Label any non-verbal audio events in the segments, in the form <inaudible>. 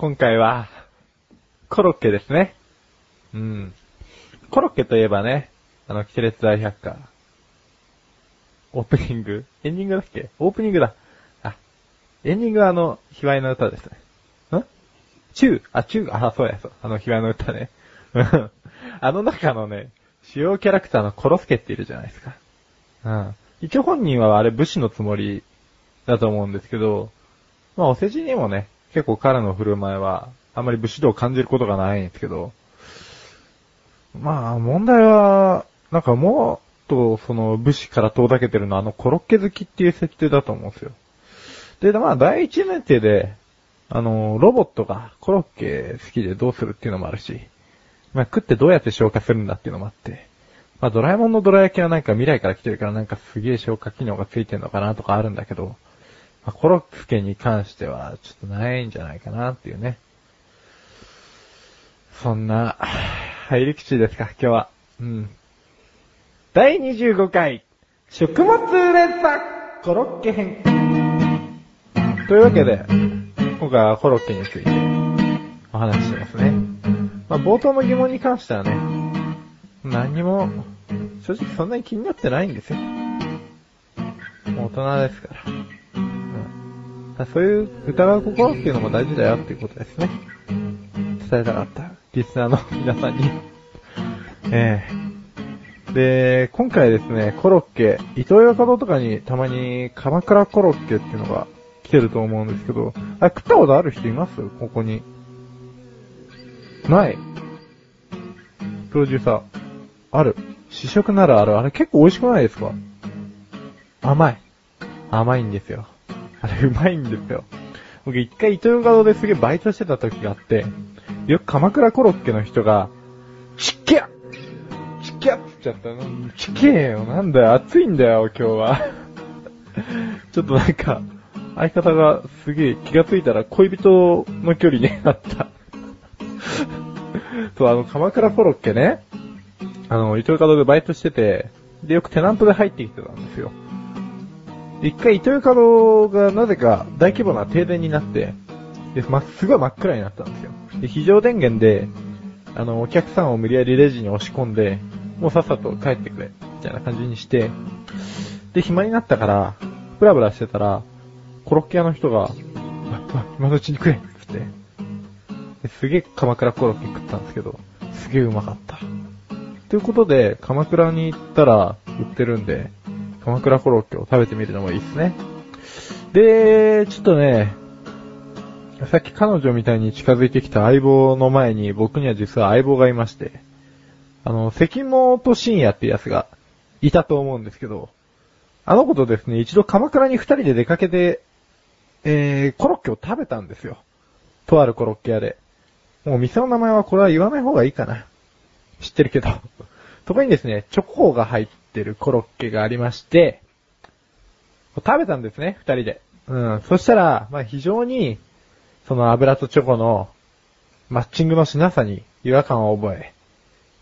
今回は、コロッケですね。うん。コロッケといえばね、あの、キテレツ大百科。オープニングエンディングだっけ？オープニングだ。あ、エンディングはあの、卑猥な歌ですね。ん？チュー？あ、チュー？あ、そうや、そう。あの、卑猥な歌ね。<laughs> あの中のね、主要キャラクターのコロスケっているじゃないですか。うん。一応本人はあれ武士のつもりだと思うんですけど、まあお世辞にもね、結構彼の振る舞いは、あまり武士道を感じることがないんですけど、まあ問題は、なんかもっとその武士から遠ざけてるのはあのコロッケ好きっていう設定だと思うんですよ。で、まあ第一年生で、あの、ロボットがコロッケ好きでどうするっていうのもあるし、まあ食ってどうやって消化するんだっていうのもあって、まあドラえもんのドラ焼きはなんか未来から来てるからなんかすげえ消化機能がついてるのかなとかあるんだけど、まあ、コロッケに関してはちょっとないんじゃないかなっていうね。そんな、入り口ですか、今日は。うん。第25回、食物連鎖コロッケ編。というわけで、今回はコロッケについてお話ししますね。まあ、冒頭の疑問に関してはね、何も、正直そんなに気になってないんですよ。もう大人ですから。そういう疑う心っていうのも大事だよっていうことですね。伝えたかった。リスナーの皆さんに。<laughs> ええで、今回ですね、コロッケ、伊東洋華堂とかにたまに鎌倉コロッケっていうのが来てると思うんですけど、あ、食ったことある人います？ここに。ない。プロデューサー。ある。試食ならある。あれ結構美味しくないですか？甘い。甘いんですよ。あれうまいんですよ。僕一回伊東洋華堂ですげえバイトしてた時があって、よく鎌倉コロッケの人が、ちっけやちっけやって言っちゃったの。ちっけえよ。なんだよ。暑いんだよ、今日は。<laughs> ちょっとなんか、相方がすげえ気がついたら恋人の距離になった。<laughs> そう、あの、鎌倉コロッケね。あの、伊東洋華堂でバイトしてて、で、よくテナントで入ってきてたんですよ。一回伊東洋華堂がなぜか大規模な停電になって、で、ま、すごい真っ暗になったんですよ。で、非常電源で、あの、お客さんを無理やりレジに押し込んで、もうさっさと帰ってくれ、みたいな感じにして、で、暇になったから、ブラブラしてたら、コロッケ屋の人が、あ、あ、今のうちに食えつって。すげえ鎌倉コロッケ食ったんですけど、すげえうまかった。ということで、鎌倉に行ったら売ってるんで、鎌倉コロッケを食べてみるのもいいですね。で、ちょっとね、さっき彼女みたいに近づいてきた相棒の前に僕には実は相棒がいまして、あの、関本深夜ってやつがいたと思うんですけど、あの子とですね、一度鎌倉に二人で出かけて、えー、コロッケを食べたんですよ。とあるコロッケ屋で。もう店の名前はこれは言わない方がいいかな。知ってるけど。<laughs> そこにですね、チョコが入ってるコロッケがありまして、食べたんですね、二人で。うん。そしたら、まあ非常に、その油とチョコのマッチングのしなさに違和感を覚え、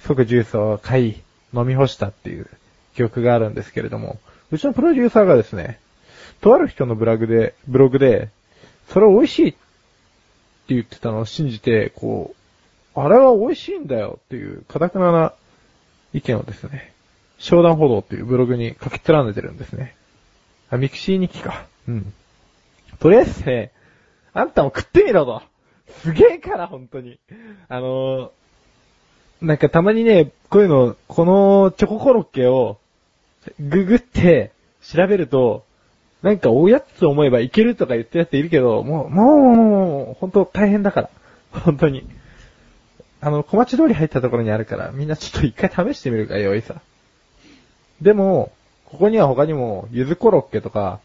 即ジュースを買い、飲み干したっていう記憶があるんですけれども、うちのプロデューサーがですね、とある人のブログで、ブログで、それ美味しいって言ってたのを信じて、こう、あれは美味しいんだよっていう、かたくなな意見をですね、商談報道っていうブログに書き連ねてるんですね。あ、ミクシー日記か。うん。とりあえずね、あんたも食ってみろと。すげえから、本当に。あのー、なんかたまにね、こういうの、このチョココロッケを、ググって調べると、なんかおやつと思えばいけるとか言ってるやついるけど、もう、もう、もう、もう、本当大変だから。本当に。あの、小町通り入ったところにあるから、みんなちょっと一回試してみるか、よいさ。でも、ここには他にも、ゆずコロッケとか、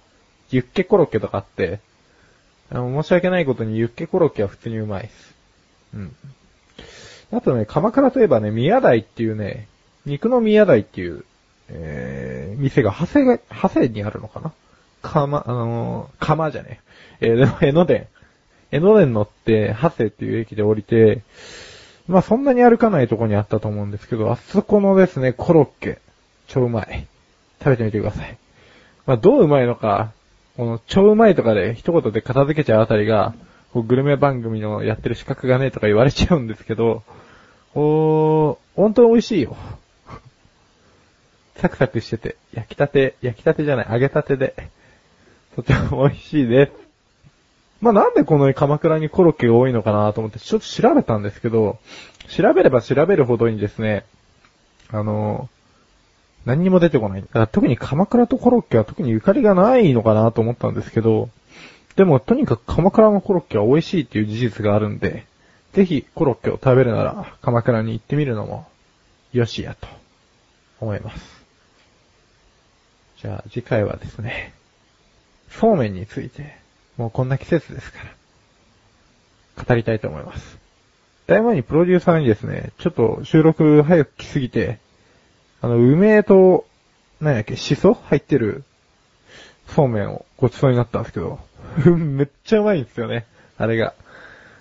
ユッケコロッケとかあって、申し訳ないことにユッケコロッケは普通にうまいです。うん。あとね、鎌倉といえばね、宮台っていうね、肉の宮台っていう、えー、店が、長谷が、長谷にあるのかな？鎌、あのー、鎌じゃねえ。えー、でも、江ノ電。江ノ電乗って、長谷っていう駅で降りて、まあそんなに歩かないとこにあったと思うんですけど、あそこのですね、コロッケ、超うまい。食べてみてください。まあどううまいのか、この超うまいとかで一言で片付けちゃうあたりが、こうグルメ番組のやってる資格がねえとか言われちゃうんですけど、おー、本当に美味しいよ。サクサクしてて、焼きたて、焼きたてじゃない、揚げたてで、とても美味しいです。まあ、なんでこの鎌倉にコロッケが多いのかなと思ってちょっと調べたんですけど、調べれば調べるほどにですね、あの、何にも出てこない。だから特に鎌倉とコロッケは特にゆかりがないのかなと思ったんですけど、でもとにかく鎌倉のコロッケは美味しいっていう事実があるんで、ぜひコロッケを食べるなら鎌倉に行ってみるのもよしやと思います。じゃあ次回はですね、そうめんについて、もうこんな季節ですから、語りたいと思います。だいぶ前にプロデューサーにですね、ちょっと収録早く来すぎて、あの、梅と、何やっけ、シソ入ってる、そうめんをごちそうになったんですけど、<laughs> めっちゃうまいんですよね、あれが。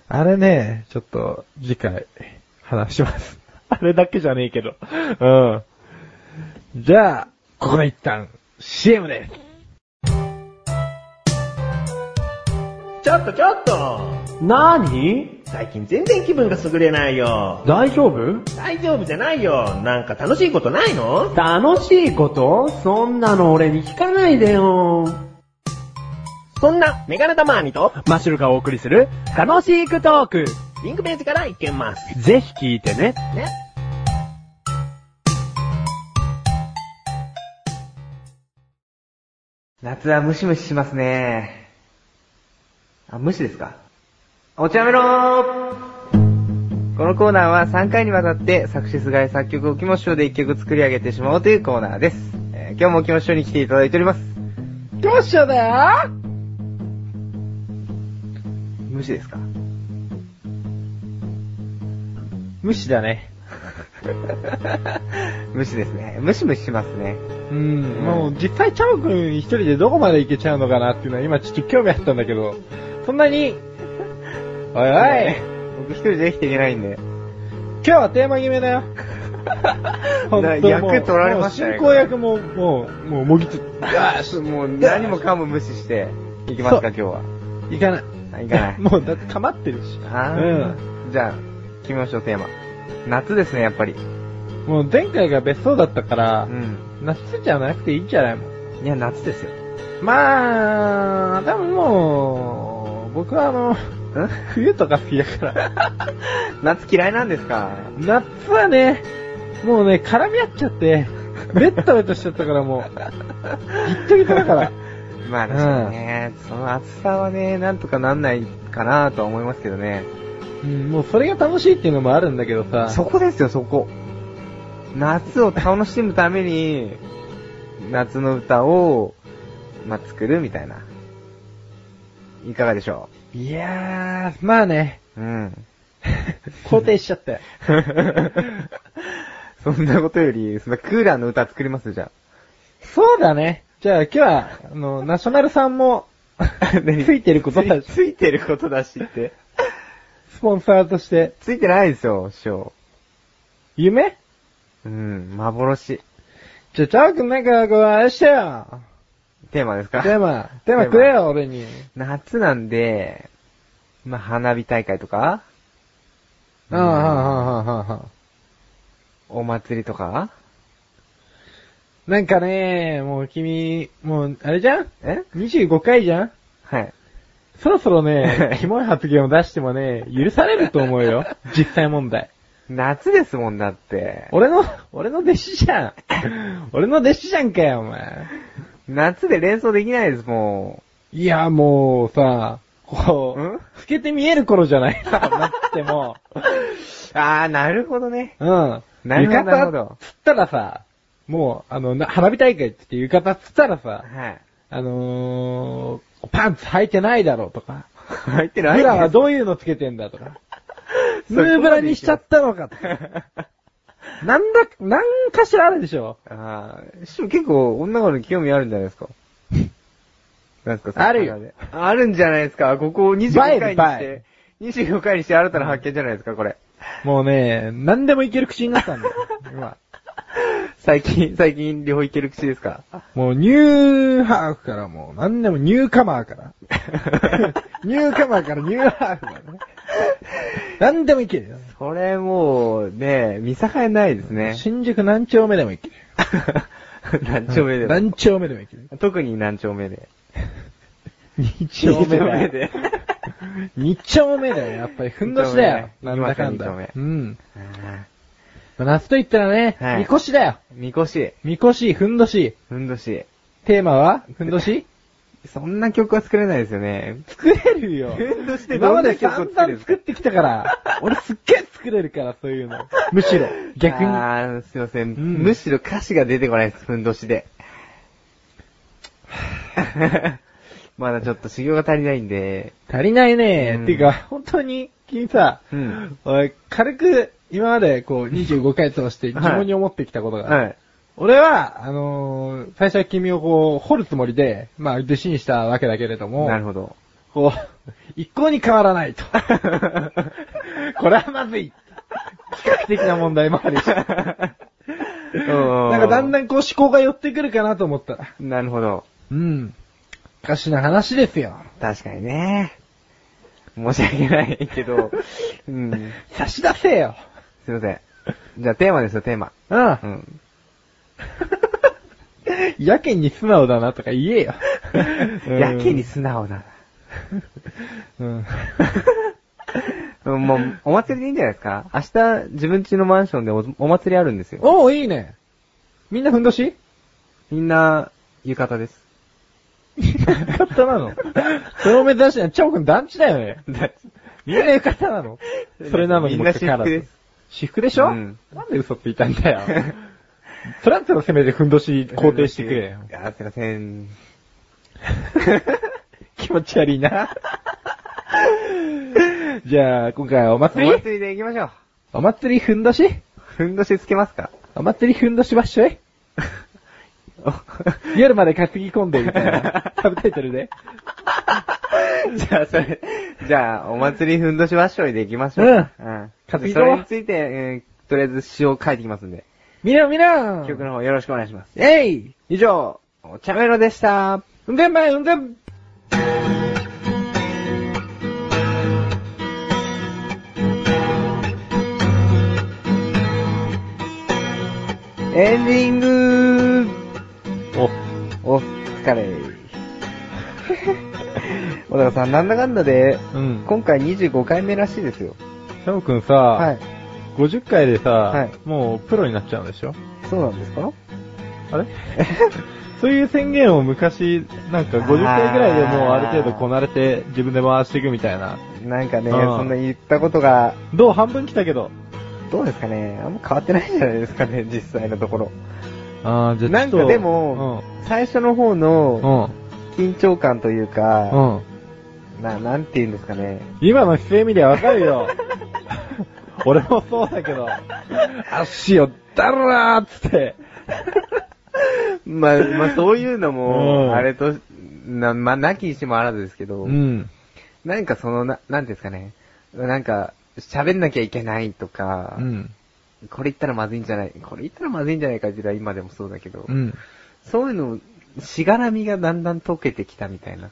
あれね、ちょっと、次回、話します。<laughs> あれだけじゃねえけど。うん。じゃあ、ここで一旦、CM です。ちょっとちょっとなーに？最近全然気分が優れないよ。大丈夫？大丈夫じゃないよ。なんか楽しいことないの？楽しいこと？そんなの俺に聞かないでよ。そんな、メガネタマーニと、マッシュルがお送りする、楽しいクトーク。リンクページからいけます。ぜひ聞いてね。ね。夏はムシムシしますね。あ、ムシですか？お茶メローこのコーナーは3回にわたって作詞菅井作曲を木本師匠で1曲作り上げてしまおうというコーナーです。えー今日も木本師匠に来ていただいております。どうしようだよムシですか？無視だね。<laughs> ムシですね。ムシムシしますね。うん、もう実際チャオくん一人でどこまで行けちゃうのかなっていうのは今ちょっと興味あったんだけど、そんなに、おいおい、僕一人で生きていけないんで。今日はテーマ決めだよ。<laughs> 本当なもう役取られましたねもう進行役も、もう、もう、もぎつ、よし、もう何もかも無視して、いきますか今日は。いかない。あいかないもうだってかまってるし。あーじゃあ、決めましょうテーマ。夏ですね、やっぱり。うん。もう前回が別荘だったからう、ん。夏じゃなくていいんじゃないもん。いや、夏ですよ。まあ、多分もう、僕はあの、冬とか好きだから。<laughs> 夏嫌いなんですか？夏はね、もうね、絡み合っちゃって、ベッタベタしちゃったからもう、ギットギトだから。<laughs> まあ確かにね、その暑さはね、なんとかなんないかなとは思いますけどね。うん、もうそれが楽しいっていうのもあるんだけどさ。そこですよ、そこ。夏を楽しむために、夏の歌を、まあ、作るみたいな。いかがでしょいやー、まあね、ううん。肯定しちゃったよ。<laughs> そんなことより、そんなクーラーの歌作りますじゃそうだね。じゃあ今日は、あの、ナショナルさんも、<laughs> ついてることだしつ、ついてることだしって。スポンサーとして、ついてないですよ、師匠。夢？うん、幻。じゃあ、チャー君なんか、こう、あれしてよ。テーマですか？テーマ、テーマくれよ、俺に。夏なんで、まあ、花火大会とか？ああ、はあ、はあ、はあ、はあ。お祭りとか？なんかね、もう君、もう、あれじゃん？え ?25 回じゃん？はい。そろそろね、キモい発言を出してもね、許されると思うよ。<laughs> 実際問題。夏ですもんだって。俺の、俺の弟子じゃん。俺の弟子じゃんかよ、お前。夏で連想できないです、もいや、もうさ、こう、ん？老けて見える頃じゃないなっても、う。<laughs> あー、なるほどね。うん。なるほどなるほど浴衣つったらさ、もう、あの、な花火大会って言って浴衣つったらさ、はい。あのー、パンツ履いてないだろうとか、<laughs> 入ってないブラはどういうのつけてんだとか、<laughs> ヌーブラにしちゃったのかとか。なんだ、なんかしらあるでしょ。あー、師匠結構女の子に興味あるんじゃないですか。<laughs> なんかあるよ。あるんじゃないですか。ここ25回にして、25回にして新たな発見じゃないですか、これ。もうね、何でもいける口になったんだよ。<laughs> 今。最近、最近両方いける口ですか？もうニューハーフからもう何でもニューカマーから。<laughs> ニューカマーからニューハーフだね。<laughs> 何でもいけるよ。それもう、ね、見境ないですね。新宿何丁目でもいける。<laughs> 何丁目でも。何丁目でもいける。特に何丁目で。二丁目。で。二丁目だよ、やっぱり。ふんどしだよ。二丁目なんだかんだ。うん。あ夏と言ったらね、はいみこしだよ。ーみこし、みこし、ふんどし。ふんどし。テーマはふんどし？そんな曲は作れないですよね。作れるよ。しで今まで散々作ってきたから、俺すっげえ作れるから、そういうの。むしろ、逆に。あー、すいません。んむしろ歌詞が出てこないです、ふんどしで。<laughs> まだちょっと修行が足りないんで。足りないね。うんっていうか、本当に、君さ、うん。軽く、今までこう、25回通して疑問に思ってきたことが、はい。俺は、あのー最初は君をこう、掘るつもりで、まあ、弟子にしたわけだけれども、なるほど。こう、一向に変わらないと。<laughs> これはまずい。企画的な問題もあるし。ななんかだんだんこう思考が寄ってくるかなと思ったら。なるほど。うん。おかしな話ですよ。確かにね。申し訳ないけど、うん。差し出せよ。すいません。じゃあテーマですよ、テーマ。うんう。ん。<laughs> やけに素直だなとか言えよ。<laughs> やけに素直だうん。な。<laughs> もう、お祭りでいいんじゃないですか？明日、自分家のマンションでおお祭りあるんですよ。おー、いいね。みんなふんどし？みんな、浴衣です。浴衣なの？それを目指してない。チョーくん団地だよね。みんな浴衣なの？それなのにもかかわらずみんな私服です。私服でしょ、うんなんで嘘って言ったんだよ。それだったらせめてふんどし肯定してくれよい。や、すいません。<laughs> 気持ち悪いな。<laughs> じゃあ、今回はおお祭り？祭りで行きましょう。お祭りふんどし？ふんどしつけますか？お祭りふんどしばっしょい夜まで担ぎ込んでみたいな。<laughs> サブタイトルで。じゃあ、それ、じゃあ、お祭りふんどしわっしょいで行きましょう。うんうん。担ぎ込それについて、えーとりあえず詩を書いてきますんで、みなみな曲の方よろしくお願いします。えい以上、お茶メロでした。うんでんまいうんでんエンディングお、お疲れ。<laughs> 小高さん、なんだかんだで、うん。今回25回目らしいですよ。シャオくんさ、はい。50回でさ、はいもうプロになっちゃうんでしょそうなんですか？あれ？そういう宣言を昔、なんか50回ぐらいでもうある程度こなれて自分で回していくみたいな。なんかね、うんそんな言ったことが、どう半分来たけど？どうですかね？あんま変わってないんじゃないですかね、<laughs> 実際のところ。あーじゃあなんかでも、最初の方うん、のうん、緊張感というか、うん。な、なんて言うんですかね。今の姿勢見りゃわかるよ。<laughs> <laughs> 俺もそうだけど、足をだらーっつって。まあ、まあそういうのうんも、あれと、な、まあ、なきにしもあらずですけど、うん。なんかその、な、なんですかね。なんか、喋んなきゃいけないとか、うん。これ言ったらまずいんじゃないこれ言ったらまずいんじゃないかっていうのは今でもそうだけど、うん。そういうの、しがらみがだんだん溶けてきたみたいな。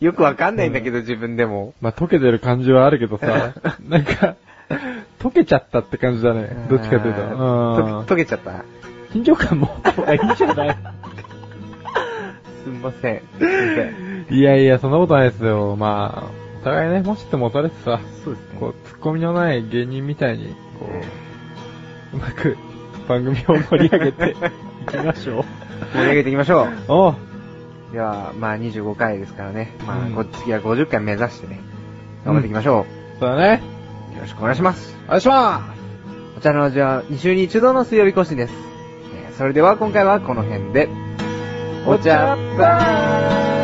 よくわかんないんだけど、自分でも。まあ、溶けてる感じはあるけどさ、<laughs> なんか、<laughs> 溶けちゃったって感じだね。どっちかというと。あうんーと溶けちゃった。緊張感も、<laughs> いいんじゃない？すんません。すんません。いやいや、そんなことないですよ。まあ、お互いね、もしってもたれてさ、そうですね。こう、ツッコミのない芸人みたいに、こう、うまく番組を盛り上げて <laughs> いきましょう。盛り上げていきましょう。おうでは、まあ25回ですからね。まあ、うんこ次は50回目指してね。頑張っていきましょそうだね。う。よろしくお願いします。お願いしまお茶の味は2週に1度の水曜日更新です。えーそれでは今回はこの辺で。お茶っぱー